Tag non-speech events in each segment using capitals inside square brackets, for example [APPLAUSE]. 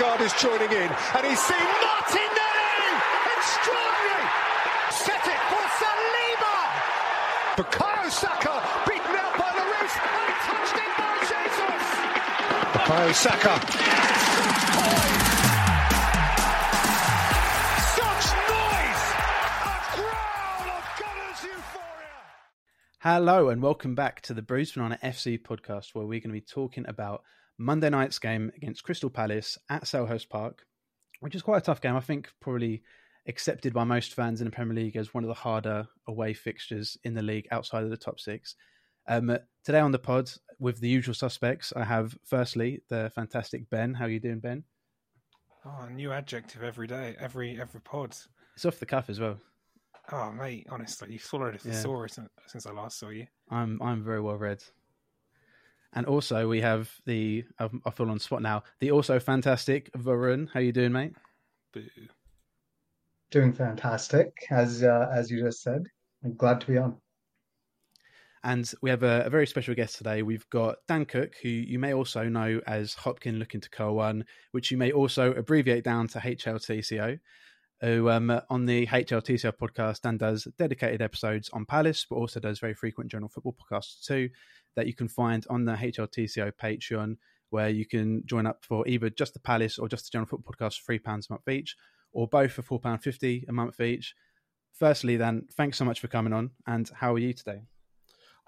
Odegaard is joining in, and he's seen Martinelli! Extraordinary! Set it for Saliba! Bukayo Saka beaten out by Lloris and touched in by Jesus! Bukayo Saka. Such noise! A of Gunners euphoria! Hello and welcome back to the Bruised Banana FC podcast, where we're going to be talking about Monday night's game against Crystal Palace at Selhurst Park, which is quite a tough game. I think probably accepted by most fans in the Premier League as one of the harder away fixtures in the league outside of the top six. Um, today on the pod, with the usual suspects, I have firstly the fantastic Ben. How are you doing, Ben? Oh, a new adjective every day, every every pod. It's off the cuff as well. Oh, mate, honestly, you've swallowed a Yeah. since I last saw you. I'm I'm very well read. And also we have the I'm- I feel on spot now. The also fantastic Varun. How you doing, mate? Boo. Doing fantastic, as uh, as you just said. I'm glad to be on. And we have a, a very special guest today. We've got Dan Cook, who you may also know as Hopkin looking to Co One, which you may also abbreviate down to HLTCO. Who um, on the HLTCO podcast, Dan does dedicated episodes on Palace, but also does very frequent general football podcasts too, that you can find on the HLTCO Patreon, where you can join up for either just the Palace or just the general football podcast for three pounds a month each, or both for four pound fifty a month each. Firstly, then, thanks so much for coming on. And how are you today?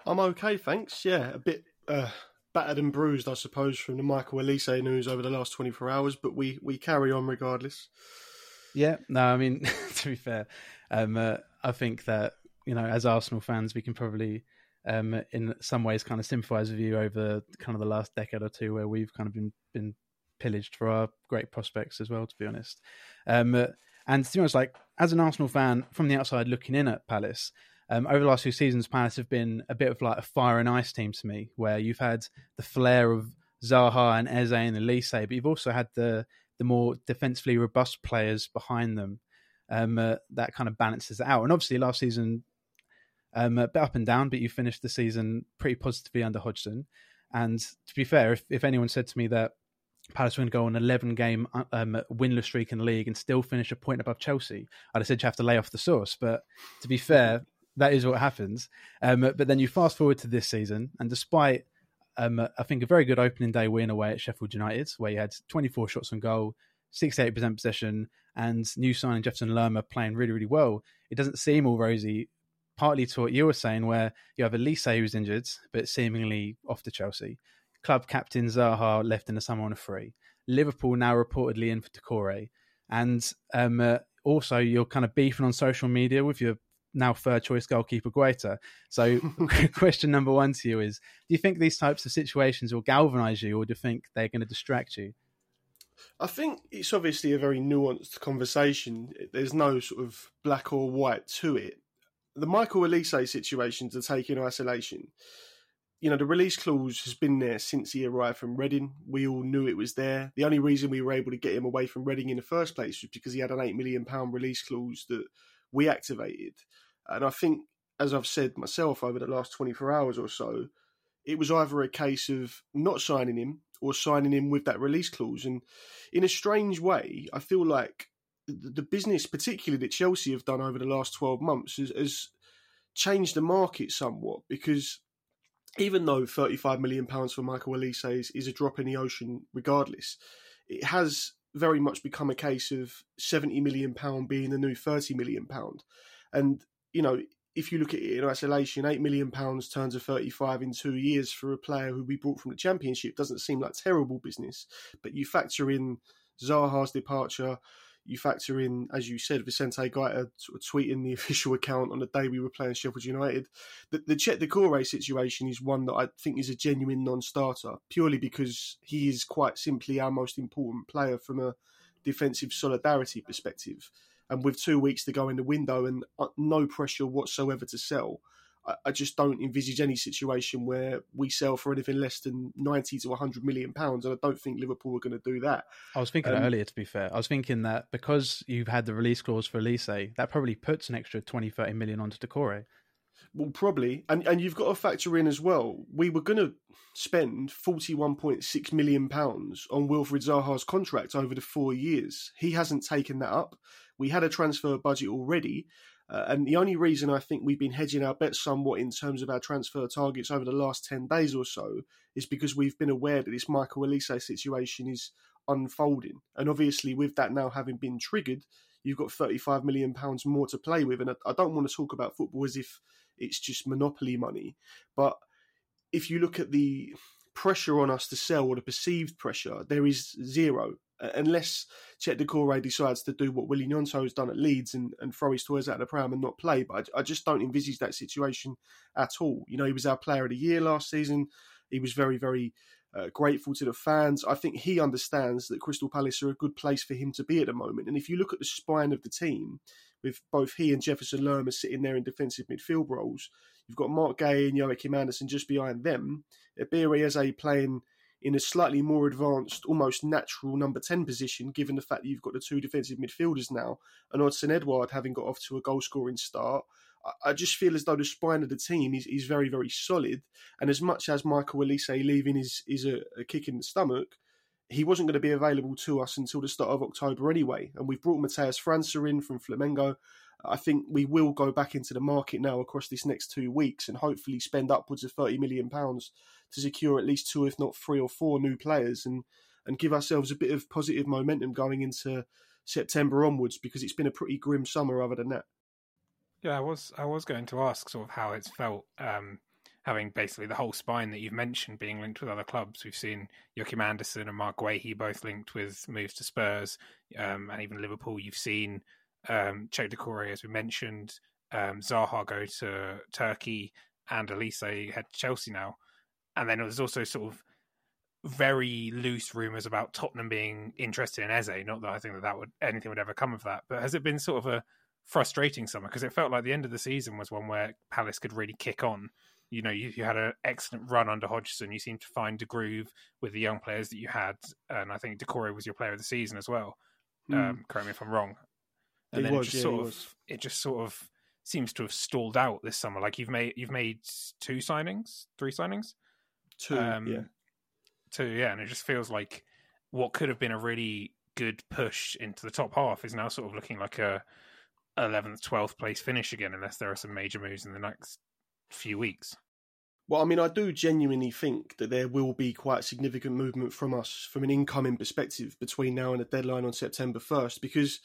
I'm okay, thanks. Yeah, a bit uh, battered and bruised, I suppose, from the Michael Olise news over the last 24 hours, but we, we carry on regardless. Yeah, no, I mean [LAUGHS] to be fair, um, uh, I think that you know as Arsenal fans we can probably, um, in some ways, kind of sympathise with you over kind of the last decade or two where we've kind of been been pillaged for our great prospects as well. To be honest, um, uh, and to be honest, like as an Arsenal fan from the outside looking in at Palace. Um, over the last few seasons, Palace have been a bit of like a fire and ice team to me, where you've had the flair of Zaha and Eze and Olise, but you've also had the the more defensively robust players behind them. Um, uh, that kind of balances it out. And obviously, last season, um, a bit up and down, but you finished the season pretty positively under Hodgson. And to be fair, if, if anyone said to me that Palace were going to go on an 11 game um, winless streak in the league and still finish a point above Chelsea, I'd have said you have to lay off the sauce. But to be fair, that is what happens. Um, but then you fast forward to this season, and despite um, I think a very good opening day win away at Sheffield United, where you had 24 shots on goal, 68% possession, and new signing Jefferson Lerma playing really, really well. It doesn't seem all rosy, partly to what you were saying, where you have Olise who's injured, but seemingly off to Chelsea. Club captain Zaha left in the summer on a free. Liverpool now reportedly in for Doucouré. And um, uh, also, you're kind of beefing on social media with your now third choice goalkeeper Guaita. So, [LAUGHS] [LAUGHS] question number one to you is: Do you think these types of situations will galvanise you, or do you think they're going to distract you? I think it's obviously a very nuanced conversation. There's no sort of black or white to it. The Michael Olise situation to take in isolation. You know, the release clause has been there since he arrived from Reading. We all knew it was there. The only reason we were able to get him away from Reading in the first place was because he had an £8 million release clause that we activated. And I think, as I've said myself over the last 24 hours or so, it was either a case of not signing him or signing him with that release clause. And in a strange way, I feel like the, business, particularly that Chelsea have done over the last 12 months, has, has changed the market somewhat because even though £35 million for Michael Olise is, is a drop in the ocean regardless, it has very much become a case of £70 million being the new £30 million. And, you know, if you look at it in isolation, eight million pounds turns to thirty-five in two years for a player who we brought from the Championship doesn't seem like terrible business. But you factor in Zaha's departure, you factor in, as you said, Vicente of tweeting the [LAUGHS] official account on the day we were playing Sheffield United. The, the Cheick Doucouré situation is one that I think is a genuine non-starter, purely because he is quite simply our most important player from a defensive solidarity perspective and with two weeks to go in the window and uh, no pressure whatsoever to sell, I, I just don't envisage any situation where we sell for anything less than 90 to 100 million pounds. And I don't think Liverpool are going to do that. I was thinking Um, earlier, to be fair. I was thinking that because you've had the release clause for Olise, that probably puts an extra 20, 30 million onto Doucouré. Well, probably, and and you've got to factor in as well. We were going to spend forty one point six million pounds on Wilfried Zaha's contract over the four years. He hasn't taken that up. We had a transfer budget already, uh, and the only reason I think we've been hedging our bets somewhat in terms of our transfer targets over the last ten days or so is because we've been aware that this Michael Olise situation is unfolding, and obviously with that now having been triggered, you've got thirty five million pounds more to play with, and I, I don't want to talk about football as if it's just monopoly money. But if you look at the pressure on us to sell or the perceived pressure, there is zero. Unless Cheick Doucouré decides to do what Willy Gnonto has done at Leeds and, and throw his toys out of the pram and not play. But I, I just don't envisage that situation at all. You know, he was our player of the year last season. He was very, very uh, grateful to the fans. I think he understands that Crystal Palace are a good place for him to be at the moment. And if you look at the spine of the team, with both he and Jefferson Lerma sitting there in defensive midfield roles. You've got Marc Guéhi and Joachim Andersen just behind them. Eberechi Eze playing in a slightly more advanced, almost natural number 10 position, given the fact that you've got the two defensive midfielders now, and Odsonne Edouard having got off to a goal scoring start. I just feel as though the spine of the team is, is very, very solid. And as much as Michael Olise leaving is, is a, a kick in the stomach, he wasn't going to be available to us until the start of October anyway. And we've brought Matheus França in from Flamengo. I think we will go back into the market now across this next two weeks and hopefully spend upwards of £30 million to secure at least two, if not three or four new players and, and give ourselves a bit of positive momentum going into September onwards because it's been a pretty grim summer other than that. Yeah, I was I was going to ask sort of how it's felt um, having basically the whole spine that you've mentioned being linked with other clubs. We've seen Joachim Andersen and Marc Guéhi both linked with moves to Spurs um, and even Liverpool. You've seen um, Cheick Doucouré, as we mentioned, um, Zaha go to Turkey and Olise head to Chelsea now. And then there's also sort of very loose rumours about Tottenham being interested in Eze. Not that I think that, that would anything would ever come of that, but has it been sort of a frustrating summer because it felt like the end of the season was one where Palace could really kick on you know, you, you had an excellent run under Hodgson. You seemed to find a groove with the young players that you had, and I think Doucouré was your player of the season as well. Mm. Um, correct me if I'm wrong. And then was, it just yeah, sort of it just sort of seems to have stalled out this summer. Like you've made you've made two signings, three signings, two, um, yeah, two, yeah, and it just feels like what could have been a really good push into the top half is now sort of looking like a 11th, 12th place finish again, unless there are some major moves in the next few weeks. Well, I mean, I do genuinely think that there will be quite significant movement from us from an incoming perspective between now and the deadline on September 1st, because,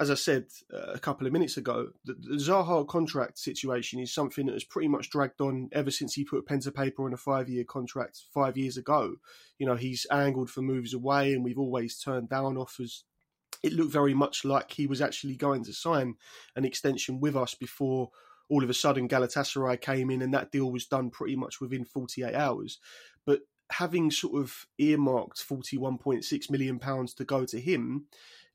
as I said uh, a couple of minutes ago, the, the Zaha contract situation is something that has pretty much dragged on ever since he put pen to paper on a five year contract five years ago. You know, he's angled for moves away, and we've always turned down offers. It looked very much like he was actually going to sign an extension with us before all of a sudden Galatasaray came in and that deal was done pretty much within 48 hours. But having sort of earmarked 41.6 million pounds to go to him,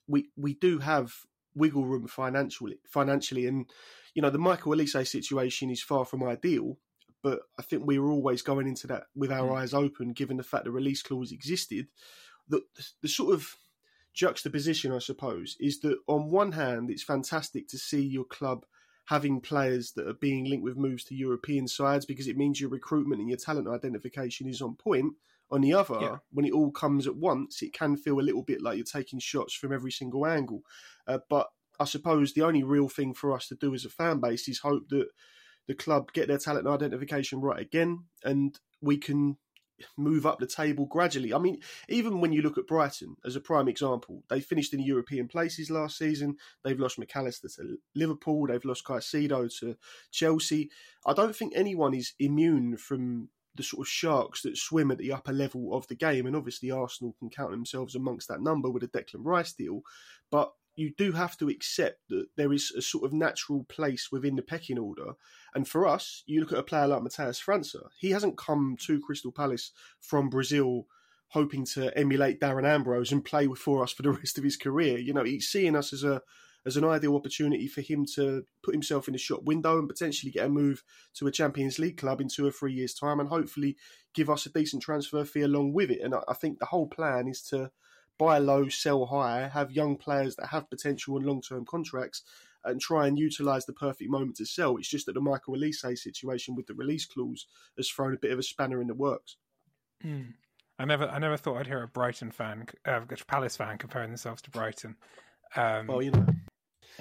we we do have wiggle room financially financially and you know the Michael Olise situation is far from ideal but I think we were always going into that with our mm. eyes open given the fact the release clause existed the the sort of juxtaposition I suppose is that on one hand it's fantastic to see your club having players that are being linked with moves to European sides because it means your recruitment and your talent identification is on point. On the other, yeah. when it all comes at once, it can feel a little bit like you're taking shots from every single angle. Uh, but I suppose the only real thing for us to do as a fan base is hope that the club get their talent identification right again and we can move up the table gradually. I mean, even when you look at Brighton as a prime example, they finished in European places last season. They've lost Mac Allister to Liverpool. They've lost Caicedo to Chelsea. I don't think anyone is immune from the sort of sharks that swim at the upper level of the game. And obviously, Arsenal can count themselves amongst that number with a Declan Rice deal. But you do have to accept that there is a sort of natural place within the pecking order. And for us, you look at a player like Matheus França, he hasn't come to Crystal Palace from Brazil hoping to emulate Darren Ambrose and play for us for the rest of his career. You know, he's seeing us as a as an ideal opportunity for him to put himself in the shop window and potentially get a move to a Champions League club in two or three years' time and hopefully give us a decent transfer fee along with it. And I think the whole plan is to buy low, sell high, have young players that have potential and long term contracts, and try and utilise the perfect moment to sell. It's just that the Michael Olise situation with the release clause has thrown a bit of a spanner in the works. Mm. I never, I never thought I'd hear a Brighton fan, uh, Palace fan, comparing themselves to Brighton. Um, well, you know,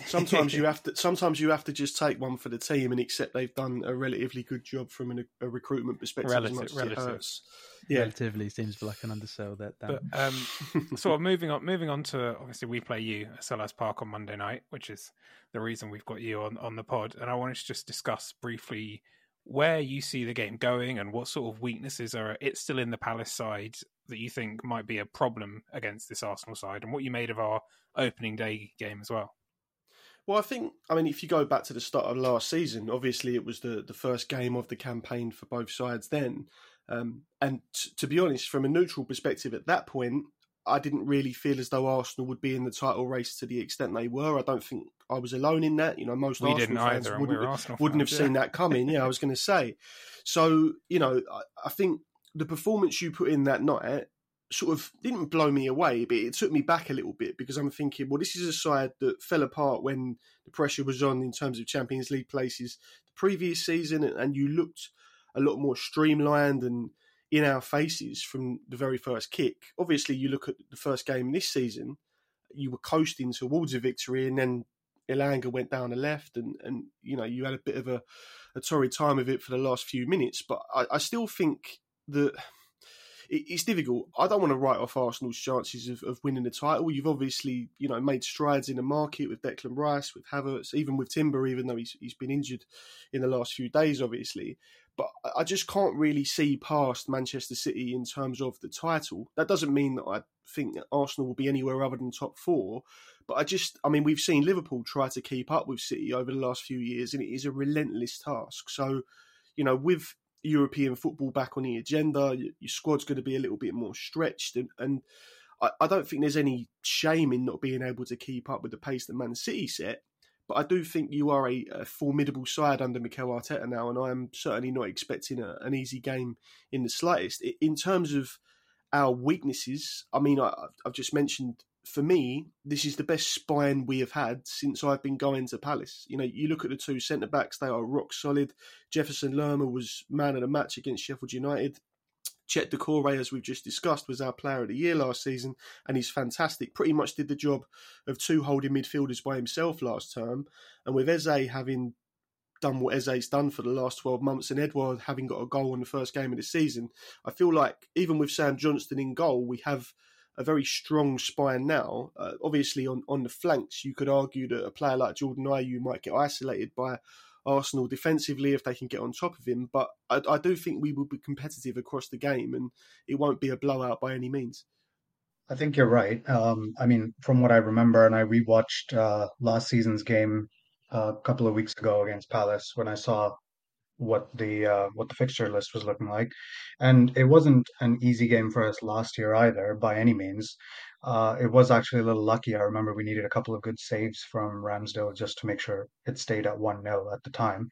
sometimes you [LAUGHS] have to. Sometimes you have to just take one for the team and accept they've done a relatively good job from an, a recruitment perspective. Relative, as much relative. As yeah. Relatively seems like an undersell that. But um, [LAUGHS] sort of moving on, moving on to obviously we play you at Selhurst Park on Monday night, which is the reason we've got you on on the pod. And I wanted to just discuss briefly where you see the game going and what sort of weaknesses are it's still in the Palace side that you think might be a problem against this Arsenal side, and what you made of our opening day game as well. Well, I think, I mean, if you go back to the start of last season, obviously it was the, the first game of the campaign for both sides then. Um, and t- to be honest, from a neutral perspective at that point, I didn't really feel as though Arsenal would be in the title race to the extent they were. I don't think I was alone in that. You know, most we Arsenal fans either, wouldn't, Arsenal wouldn't fans, have yeah. seen that coming. Yeah, I was going to say. So, you know, I, I think the performance you put in that night sort of didn't blow me away, but it took me back a little bit because I'm thinking, well, this is a side that fell apart when the pressure was on in terms of Champions League places the previous season, and you looked a lot more streamlined and in our faces from the very first kick. Obviously, you look at the first game this season, you were coasting towards a victory, and then Elanga went down the left, and, and you know you had a bit of a, a torrid time of it for the last few minutes. But I, I still think that it's difficult. I don't want to write off Arsenal's chances of, of winning the title. You've obviously, you know, made strides in the market with Declan Rice, with Havertz, even with Timber, even though he's he's been injured in the last few days, obviously. But I just can't really see past Manchester City in terms of the title. That doesn't mean that I think that Arsenal will be anywhere other than top four. But I just, I mean, we've seen Liverpool try to keep up with City over the last few years, and it is a relentless task. So, you know, with European football back on the agenda. Your squad's going to be a little bit more stretched, and, and I, I, don't think there's any shame in not being able to keep up with the pace that Man City set. But I do think you are a, a formidable side under Mikel Arteta now, and I am certainly not expecting a, an easy game in the slightest. In terms of our weaknesses, I mean, I, I've just mentioned for me, this is the best spine we have had since I've been going to Palace. You know, you look at the two centre backs; they are rock solid. Jefferson Lerma was man of the match against Sheffield United. Cheick Doucouré, as we've just discussed, was our player of the year last season, and he's fantastic. Pretty much did the job of two holding midfielders by himself last term. And with Eze having done what Eze's done for the last 12 months and Edouard having got a goal in the first game of the season, I feel like even with Sam Johnstone in goal, we have a very strong spine now. Uh, obviously, on, on the flanks, you could argue that a player like Jordan Ayew might get isolated by Arsenal defensively if they can get on top of him. But I, I, do think we will be competitive across the game, and it won't be a blowout by any means. I think you're right. Um, I mean, from what I remember, and I rewatched uh, last season's game uh, a couple of weeks ago against Palace when I saw what the uh, what the fixture list was looking like, and it wasn't an easy game for us last year either by any means. Uh, it was actually a little lucky. I remember we needed a couple of good saves from Ramsdale just to make sure it stayed at one 0 at the time.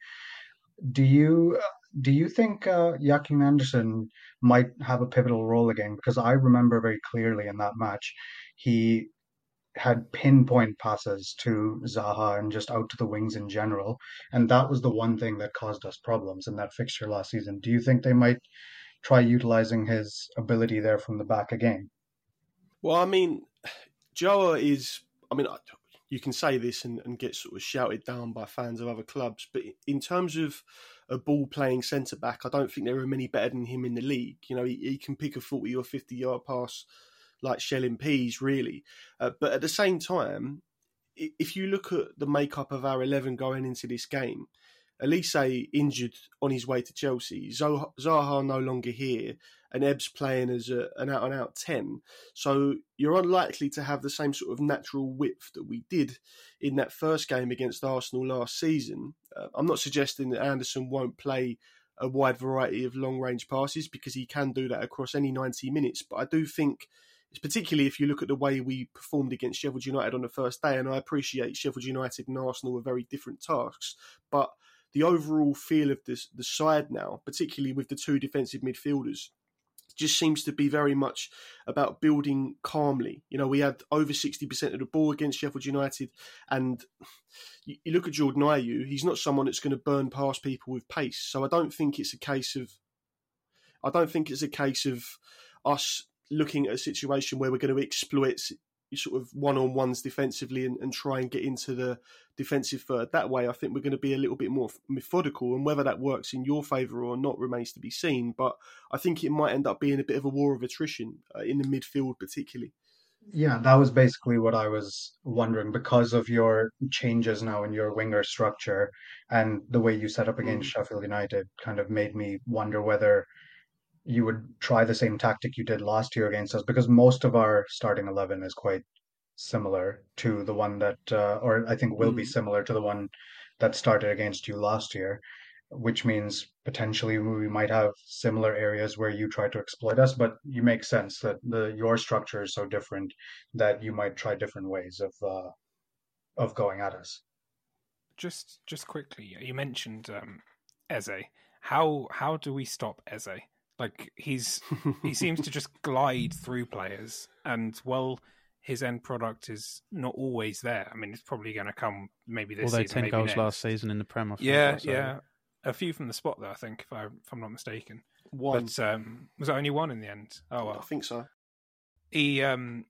Do you do you think uh, Joachim Andersen might have a pivotal role again? Because I remember very clearly in that match, he had pinpoint passes to Zaha and just out to the wings in general. And that was the one thing that caused us problems in that fixture last season. Do you think they might try utilizing his ability there from the back again? Well, I mean, Joa is, I mean, you can say this and, and get sort of shouted down by fans of other clubs, but in terms of a ball playing centre back, I don't think there are many better than him in the league. You know, he, he can pick a 40 or 50 yard pass like shelling peas, really. Uh, but at the same time, if you look at the makeup of our 11 going into this game, Olise injured on his way to Chelsea, Zaha no longer here, and Ebbs playing as a, an out and out 10. So you're unlikely to have the same sort of natural width that we did in that first game against Arsenal last season. Uh, I'm not suggesting that Andersen won't play a wide variety of long range passes because he can do that across any 90 minutes, but I do think particularly if you look at the way we performed against Sheffield United on the first day. And I appreciate Sheffield United and Arsenal were very different tasks, but the overall feel of this the side now, particularly with the two defensive midfielders, just seems to be very much about building calmly. You know, we had over 60% of the ball against Sheffield United, and you, you look at Jordan Ayew, he's not someone that's going to burn past people with pace. So I don't think it's a case of, I don't think it's a case of us looking at a situation where we're going to exploit sort of one on ones defensively and, and, try and get into the defensive third that way. I think we're going to be a little bit more methodical, and whether that works in your favour or not remains to be seen. But I think it might end up being a bit of a war of attrition uh, in the midfield, particularly. Yeah, that was basically what I was wondering because of your changes now in your winger structure and the way you set up against mm. Sheffield United kind of made me wonder whether you would try the same tactic you did last year against us because most of our starting 11 is quite similar to the one that uh, or I think will mm. be similar to the one that started against you last year which means potentially we might have similar areas where you try to exploit us but you make sense that the your structure is so different that you might try different ways of uh, of going at us. Just just quickly you mentioned um Eze. How how do we stop Eze like he's he [LAUGHS] seems to just glide through players, and well, his end product is not always there. I mean, it's probably going to come maybe this. Although season, ten goals next. last season in the Prem. Yeah, so. yeah, a few from the spot though. I think if I if I'm not mistaken, one. But um, was it only one in the end? Oh well, I think so. He um,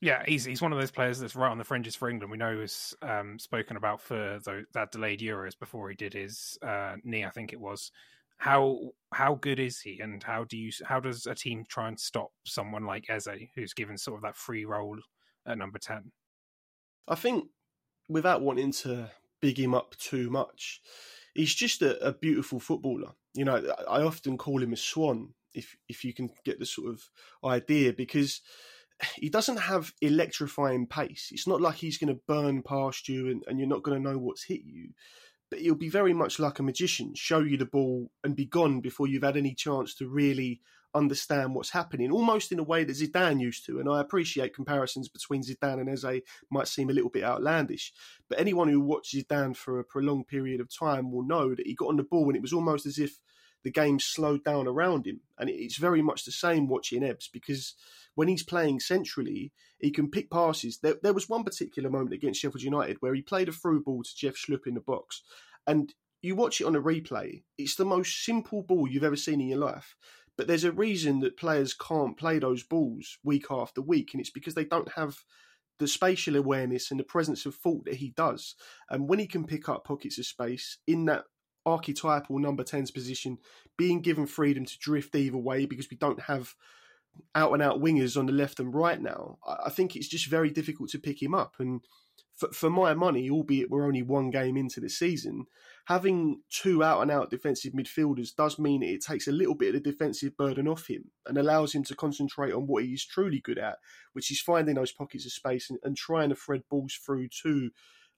yeah, he's he's one of those players that's right on the fringes for England. We know he was um, spoken about for the, that delayed Euros before he did his uh, knee, I think it was how how good is he, and how do you how does a team try and stop someone like Eze, who's given sort of that free role at number ten? I think without wanting to big him up too much, he's just a, a beautiful footballer. You know, I often call him a swan, if if you can get the sort of idea, because he doesn't have electrifying pace. It's not like he's going to burn past you and, and you're not going to know what's hit you but he'll be very much like a magician, show you the ball and be gone before you've had any chance to really understand what's happening, almost in a way that Zidane used to. And I appreciate comparisons between Zidane and Eze might seem a little bit outlandish, but anyone who watched Zidane for a prolonged period of time will know that he got on the ball and it was almost as if the game slowed down around him. And it's very much the same watching Ebbs because when he's playing centrally, he can pick passes. There, there was one particular moment against Sheffield United where he played a through ball to Jeff Schlupp in the box, and you watch it on a replay. It's the most simple ball you've ever seen in your life. But there's a reason that players can't play those balls week after week, and it's because they don't have the spatial awareness and the presence of thought that he does. And when he can pick up pockets of space in that archetypal number 10's position, being given freedom to drift either way because we don't have out and out wingers on the left and right now, I think it's just very difficult to pick him up. And for, for my money, albeit we're only one game into the season, having two out and out defensive midfielders does mean it takes a little bit of the defensive burden off him and allows him to concentrate on what he is truly good at, which is finding those pockets of space and, and trying to thread balls through to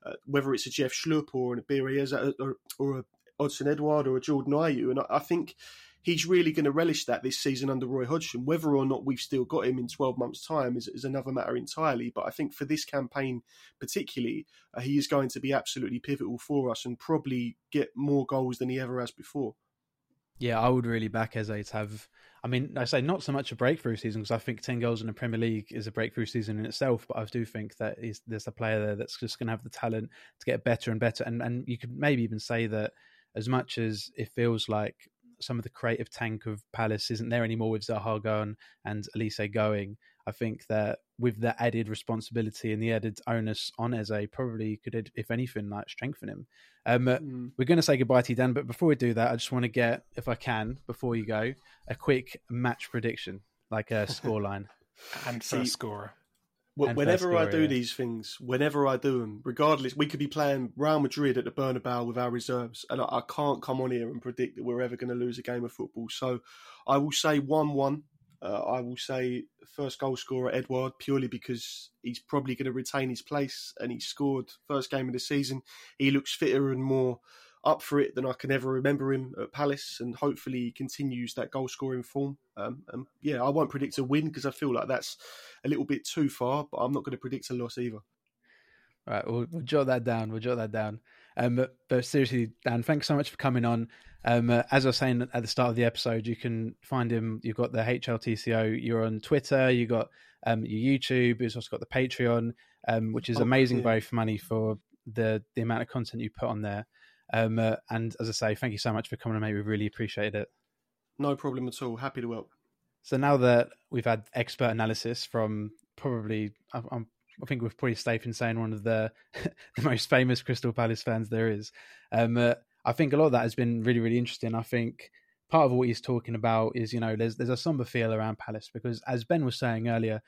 uh, whether it's a Jeff Schlupp or an Iberieza or, or a Odsonne Edouard or a Jordan Ayew. And I, I think he's really going to relish that this season under Roy Hodgson. Whether or not we've still got him in 12 months' time is, is another matter entirely. But I think for this campaign, particularly, uh, he is going to be absolutely pivotal for us and probably get more goals than he ever has before. Yeah, I would really back Eze to have. I mean, I say not so much a breakthrough season because I think 10 goals in the Premier League is a breakthrough season in itself, but I do think that there's a player there that's just going to have the talent to get better and better. And, and you could maybe even say that as much as it feels like some of the creative tank of Palace isn't there anymore with Zaha going and Olise going. I think that with the added responsibility and the added onus on Eze, probably could, if anything, like strengthen him. Um, mm. We're going to say goodbye to you, Dan, but before we do that, I just want to get, if I can, before you go, a quick match prediction, like a [LAUGHS] scoreline. and first scorer whenever I do yeah. these things, whenever I do them, regardless, we could be playing Real Madrid at the Bernabeu with our reserves, and I, I can't come on here and predict that we're ever going to lose a game of football. So I will say one-one. Uh, I will say first goal scorer Edouard purely because he's probably going to retain his place and he scored first game of the season. He looks fitter and more up for it than I can ever remember him at Palace, and hopefully he continues that goal scoring form. Um, and yeah, I won't predict a win because I feel like that's a little bit too far, but I'm not going to predict a loss either. All right, we'll, we'll jot that down. We'll jot that down. Um, but, but, seriously, Dan, thanks so much for coming on. Um, uh, as I was saying at the start of the episode, you can find him. You've got the HLTCO. You're on Twitter. You got um, your YouTube. You've also got the Patreon, um, which is oh, amazing yeah. for money for the the amount of content you put on there. Um, uh, and as I say, thank you so much for coming mate. We really appreciate it. No problem at all. Happy to help. So now that we've had expert analysis from probably, I'm, I think we're pretty safe in saying one of the [LAUGHS] the most famous Crystal Palace fans there is. Um, uh, I think a lot of that has been really, really interesting. I think part of what he's talking about is, you know, there's there's a somber feel around Palace because, as Ben was saying earlier,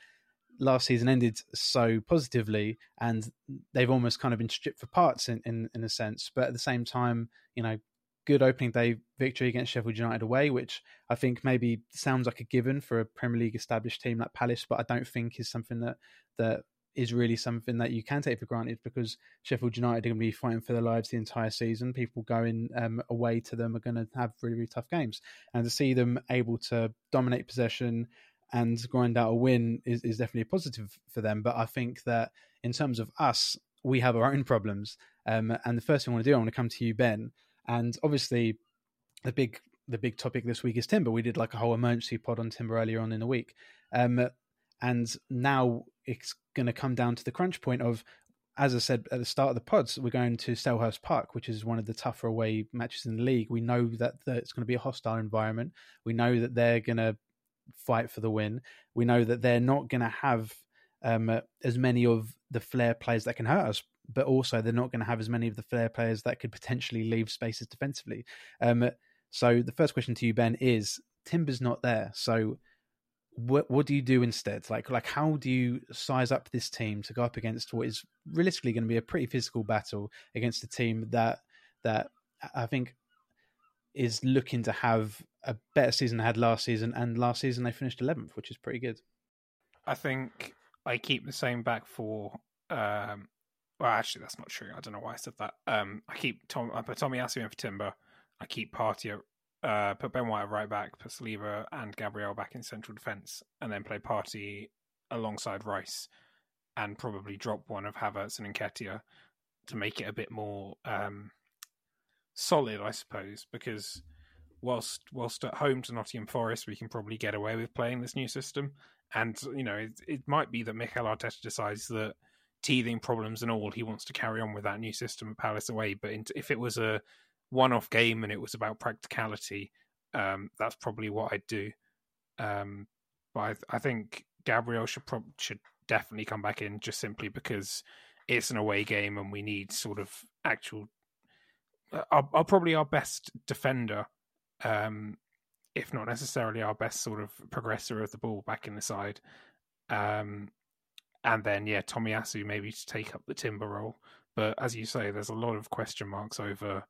last season ended so positively, and they've almost kind of been stripped for parts in in, in a sense. But at the same time, you know, good opening day victory against Sheffield United away, which I think maybe sounds like a given for a Premier League established team like Palace, but I don't think is something that that is really something that you can take for granted because Sheffield United are going to be fighting for their lives the entire season. People going um, away to them are going to have really, really tough games. And to see them able to dominate possession and grind out a win is, is definitely a positive for them. But I think that in terms of us, we have our own problems. Um, and the first thing I want to do, I want to come to you, Ben. And obviously, the big the big topic this week is Timber. We did like a whole emergency pod on Timber earlier on in the week. Um, and now it's going to come down to the crunch point of, as I said at the start of the pods, we're going to Selhurst Park, which is one of the tougher away matches in the league. We know that, that it's going to be a hostile environment. We know that they're going to fight for the win. We know that they're not going to have um, as many of the flair players that can hurt us, but also they're not going to have as many of the flair players that could potentially leave spaces defensively. Um, so the first question to you, Ben, is Timber's not there. So what what do you do instead? Like like how do you size up this team to go up against what is realistically going to be a pretty physical battle against a team that that I think is looking to have a better season than had last season, and last season they finished eleventh, which is pretty good. I think I keep the same back for. Um, well, actually, that's not true. I don't know why I said that. Um, I keep Tom. I put Tomiyasu in for Timber. I keep Partey uh, put Ben White right back, put Saliba and Gabriel back in central defence, and then play Partey alongside Rice, and probably drop one of Havertz and Nketiah to make it a bit more um, solid, I suppose. Because whilst whilst at home to Nottingham Forest, we can probably get away with playing this new system, and you know it, it might be that Mikel Arteta decides that teething problems and all, he wants to carry on with that new system at Palace away. But if it was a one-off game and it was about practicality, um, that's probably what I'd do. Um, but I, I, think Gabriel should pro- should definitely come back in just simply because it's an away game and we need sort of actual. Uh, our, our, probably our best defender, um, if not necessarily our best sort of progressor of the ball back in the side. Um, and then yeah, Tommy Tomiyasu maybe to take up the Timber role. But as you say, there's a lot of question marks over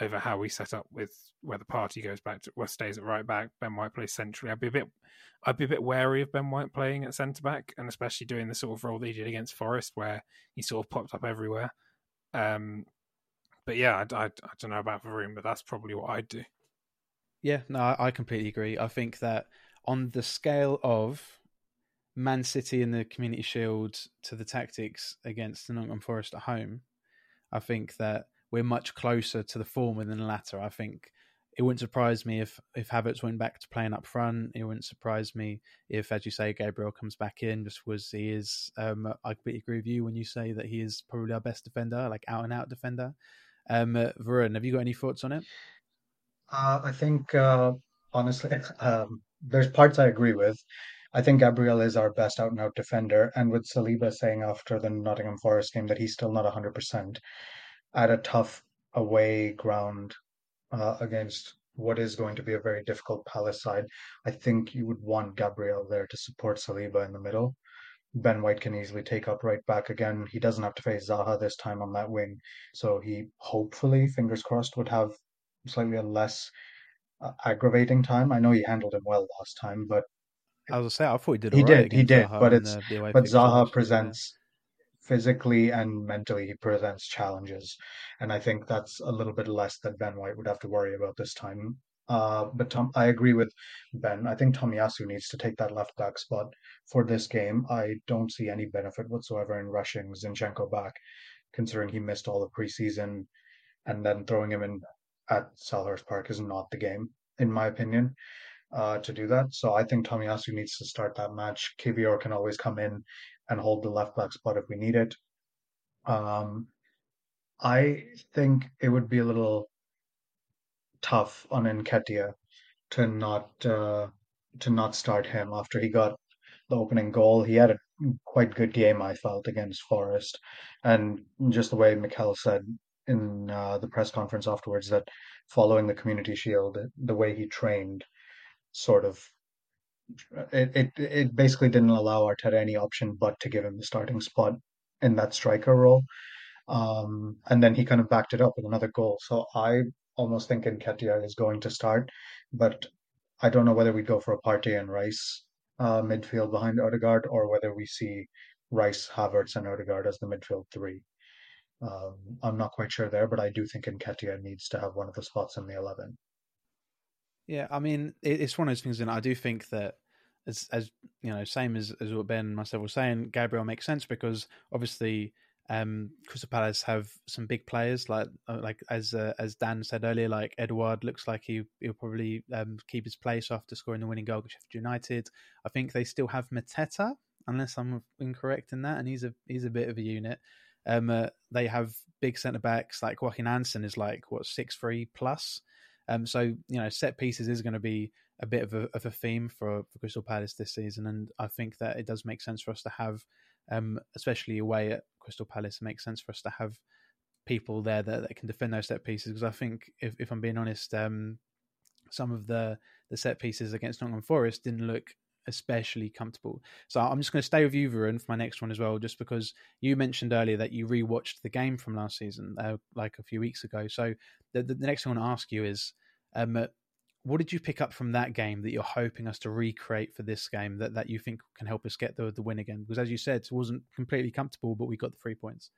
over how we set up with whether Partey goes back to well stays at right back, Ben White plays centrally. I'd be a bit I'd be a bit wary of Ben White playing at centre back, and especially doing the sort of role that he did against Forest, where he sort of popped up everywhere. Um, but yeah, I, I, I don't know about Varun, but that's probably what I'd do. Yeah, no, I completely agree. I think that on the scale of Man City and the Community Shield to the tactics against the Nottingham Forest at home, I think that we're much closer to the former than the latter. I think it wouldn't surprise me if if Havertz went back to playing up front. It wouldn't surprise me if, as you say, Gabriel comes back in just because he is. Um, I completely agree with you when you say that he is probably our best defender, like out and out defender. Um, uh, Varun, have you got any thoughts on it? Uh, I think uh, honestly, [LAUGHS] um, there's parts I agree with. I think Gabriel is our best out and out defender, and with Saliba saying after the Nottingham Forest game that he's still not 100%, at a tough away ground uh, against what is going to be a very difficult Palace side, I think you would want Gabriel there to support Saliba in the middle. Ben White can easily take up right back again. He doesn't have to face Zaha this time on that wing, so he hopefully, fingers crossed, would have slightly a less uh, aggravating time. I know he handled him well last time, but I was say I thought he did. He did. He did. Zaha but it's but Zaha presents physically and mentally he presents challenges. And I think that's a little bit less that Ben White would have to worry about this time. Uh, but Tom, I agree with Ben. I think Tomiyasu needs to take that left back spot for this game. I don't see any benefit whatsoever in rushing Zinchenko back, considering he missed all the preseason. and then throwing him in at Selhurst Park is not the game, in my opinion, uh, to do that. So I think Tomiyasu needs to start that match. Kiwior can always come in and hold the left back spot if we need it. Um, I think it would be a little tough on Nketiah to not uh, to not start him after he got the opening goal. He had a quite good game, I felt, against Forest, and just the way Mikel said in uh, the press conference afterwards that following the Community Shield, the way he trained, sort of it it it basically didn't allow Arteta any option but to give him the starting spot in that striker role. Um, and then he kind of backed it up with another goal. So I almost think Nketiah is going to start, but I don't know whether we go for a Partey and Rice uh, midfield behind Odegaard or whether we see Rice, Havertz, and Odegaard as the midfield three. Um, I'm not quite sure there, but I do think Nketiah needs to have one of the spots in the 11. Yeah, I mean, it's one of those things, and I do think that as, as you know, same as, as what Ben and myself were saying, Gabriel makes sense because obviously um, Crystal Palace have some big players, like uh, like as uh, as Dan said earlier, like Edouard looks like he he'll probably um, keep his place after scoring the winning goal against Sheffield United. I think they still have Mateta, unless I'm incorrect in that, and he's a he's a bit of a unit. Um, uh, they have big centre backs like Joachim Andersen is like what six three plus. Um, so you know, set pieces is going to be a bit of a, of a theme for, for Crystal Palace this season, and I think that it does make sense for us to have um, especially away at Crystal Palace, it makes sense for us to have people there that, that can defend those set pieces. Because I think, if, if I'm being honest, um, some of the the set pieces against Nottingham Forest didn't look especially comfortable. So I'm just going to stay with you, Varun, for my next one as well, just because you mentioned earlier that you rewatched the game from last season, uh, like a few weeks ago. So the, the next thing I want to ask you is, um, what did you pick up from that game that you're hoping us to recreate for this game that, that you think can help us get the, the win again? Because as you said, it wasn't completely comfortable, but we got the three points.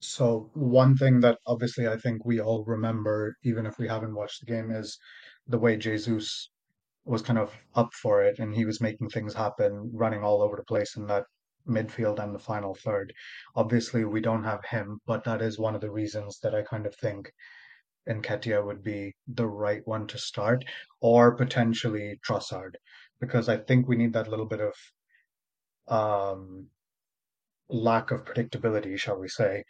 So one thing that obviously I think we all remember, even if we haven't watched the game, is the way Jesus was kind of up for it and he was making things happen, running all over the place in that midfield and the final third. Obviously, we don't have him, but that is one of the reasons that I kind of think Nketiah would be the right one to start, or potentially Trossard, because I think we need that little bit of um, lack of predictability, shall we say,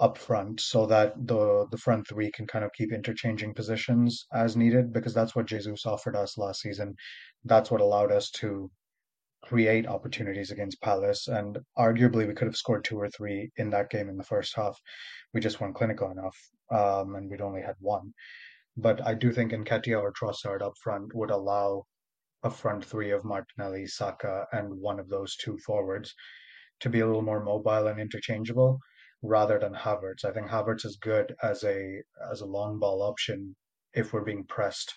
up front, so that the the front three can kind of keep interchanging positions as needed, because that's what Jesus offered us last season. That's what allowed us to create opportunities against Palace, and arguably we could have scored two or three in that game in the first half. We just weren't clinical enough um, and we'd only had one. But I do think Nketiah or Trossard up front would allow a front three of Martinelli, Saka, and one of those two forwards to be a little more mobile and interchangeable rather than Havertz. I think Havertz is good as a as a long ball option if we're being pressed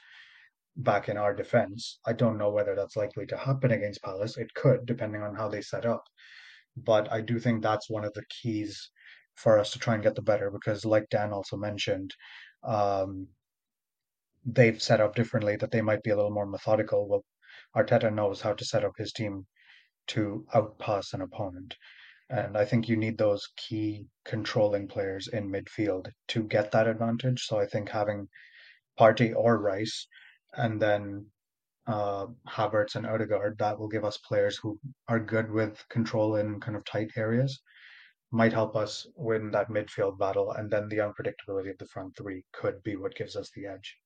back in our defense. I don't know whether that's likely to happen against Palace. It could, depending on how they set up. But I do think that's one of the keys for us to try and get the better because, like Dan also mentioned, um, they've set up differently that they might be a little more methodical. Well, Arteta knows how to set up his team to outpass an opponent. And I think you need those key controlling players in midfield to get that advantage. So I think having Partey or Rice and then uh, Havertz and Odegaard, that will give us players who are good with control in kind of tight areas might help us win that midfield battle, and then the unpredictability of the front three could be what gives us the edge.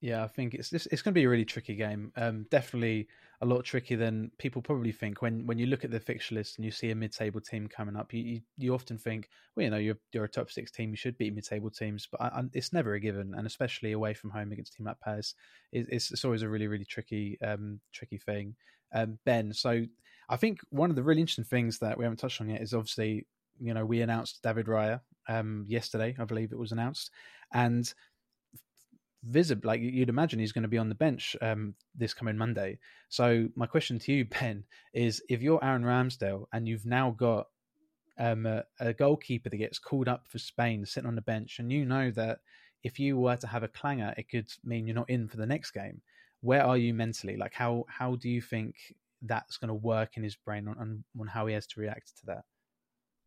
Yeah, I think it's it's, it's going to be a really tricky game. Um, definitely a lot trickier than people probably think. When when you look at the fixture list and you see a mid-table team coming up, you you, you often think, well, you know, you're you're a top six team, you should beat mid-table teams, but I, I, it's never a given, and especially away from home against team like Palace, it, it's it's always a really really tricky um tricky thing. Um, ben, so I think one of the really interesting things that we haven't touched on yet is obviously, you know, we announced David Raya um, yesterday, I believe it was announced, and visible, like you'd imagine, he's going to be on the bench um, this coming Monday. So my question to you, [LAUGHS] Ben, is if you're Aaron Ramsdale and you've now got um, a, a goalkeeper that gets called up for Spain sitting on the bench, and you know that if you were to have a clanger, it could mean you're not in for the next game. Where are you mentally? Like how how do you think that's going to work in his brain on, on how he has to react to that.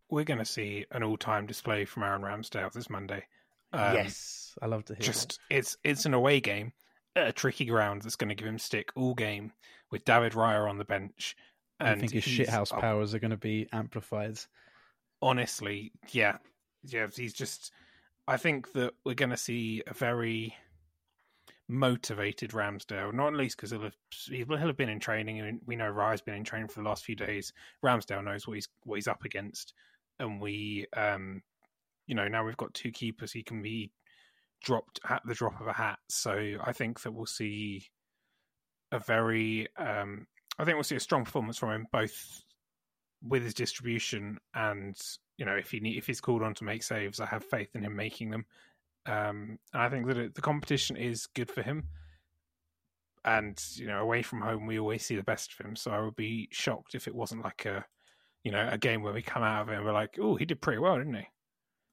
We're going to see an all-time display from Aaron Ramsdale this Monday. Um, yes, I love to hear. just it's it's an away game at a tricky ground that's going to give him stick all game with David Raya on the bench. that. I think his shithouse up- powers are going to be amplified. honestly, yeah, yeah, he's just. I think that we're going to see a very motivated Ramsdale, not least because he'll have, he'll have been in training, and we know Raya's been in training for the last few days. Ramsdale knows what he's what he's up against, and we, um, you know, now we've got two keepers. He can be dropped at the drop of a hat. So I think that we'll see a very, um, I think we'll see a strong performance from him both with his distribution and you know if he need, if he's called on to make saves, I have faith in him making them. Um, and I think that it, the competition is good for him. And you know, away from home, we always see the best of him. So I would be shocked if it wasn't like a, you know, a game where we come out of it and we're like, "Oh, he did pretty well, didn't he?"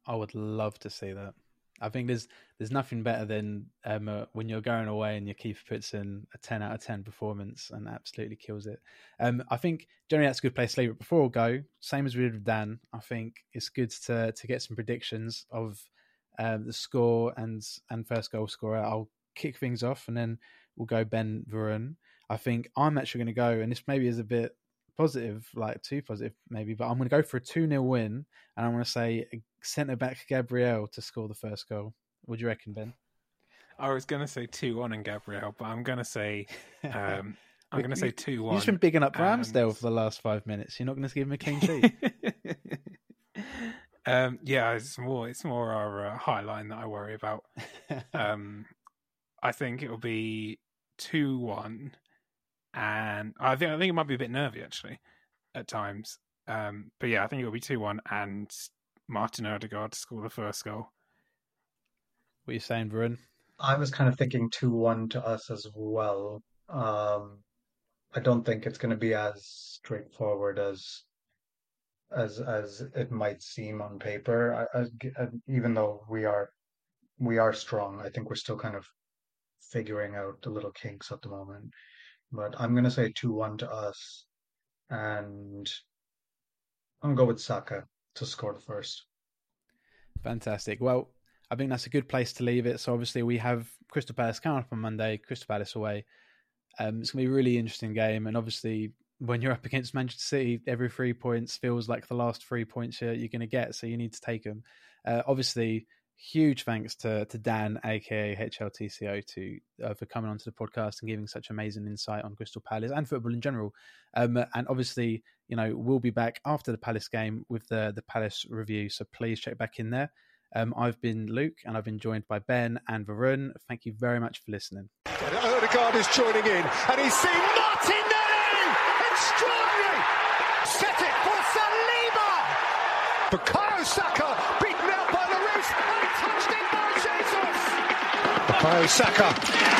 I would love to see that. I think there's there's nothing better than um, uh, when you're going away and your keeper puts in a 10 out of 10 performance and absolutely kills it. Um, I think generally that's a good place to leave it. Before we go, same as we did with Dan, I think it's good to to get some predictions of um, the score and and first goal scorer. I'll kick things off and then we'll go Ben Varun. I think I'm actually going to go, and this maybe is a bit positive, like too positive maybe, but I'm going to go for a 2 0 win and I'm going to say centre back Gabriel to score the first goal. What do you reckon, Ben? I was going to say two one and Gabriel, but I'm going to say um, [LAUGHS] I'm going to say two one. You've just been bigging up Ramsdale and- for the last five minutes. You're not going to give him a clean sheet. [LAUGHS] um, yeah, it's more it's more our uh, high line that I worry about. [LAUGHS] Um, I think it'll be two one, and I think I think it might be a bit nervy actually at times. Um, but yeah, I think it'll be two one, and Martin Odegaard to score the first goal. what are you saying, Varun? I was kind of thinking 2-1 to us as well. Um, I don't think it's going to be as straightforward as as as it might seem on paper. I, I, I- even though we are we are strong, I think we're still kind of figuring out the little kinks at the moment. But I'm going to say 2-1 to us, and I'm going to go with Saka to score the first. Fantastic. Well, I think that's a good place to leave it. So obviously we have Crystal Palace coming up on Monday, Crystal Palace away. Um, it's going to be a really interesting game. And obviously when you're up against Manchester City, every three points feels like the last three points you're, you're going to get. So you need to take them. Uh, obviously, huge thanks to, to Dan, aka HLTCO, to uh, for coming onto the podcast and giving such amazing insight on Crystal Palace and football in general. Um, and obviously, you know, we'll be back after the Palace game with the the Palace review. So please check back in there. Um, I've been Luke, and I've been joined by Ben and Varun. Thank you very much for listening. Odegaard is joining in, and he's seen by! Saka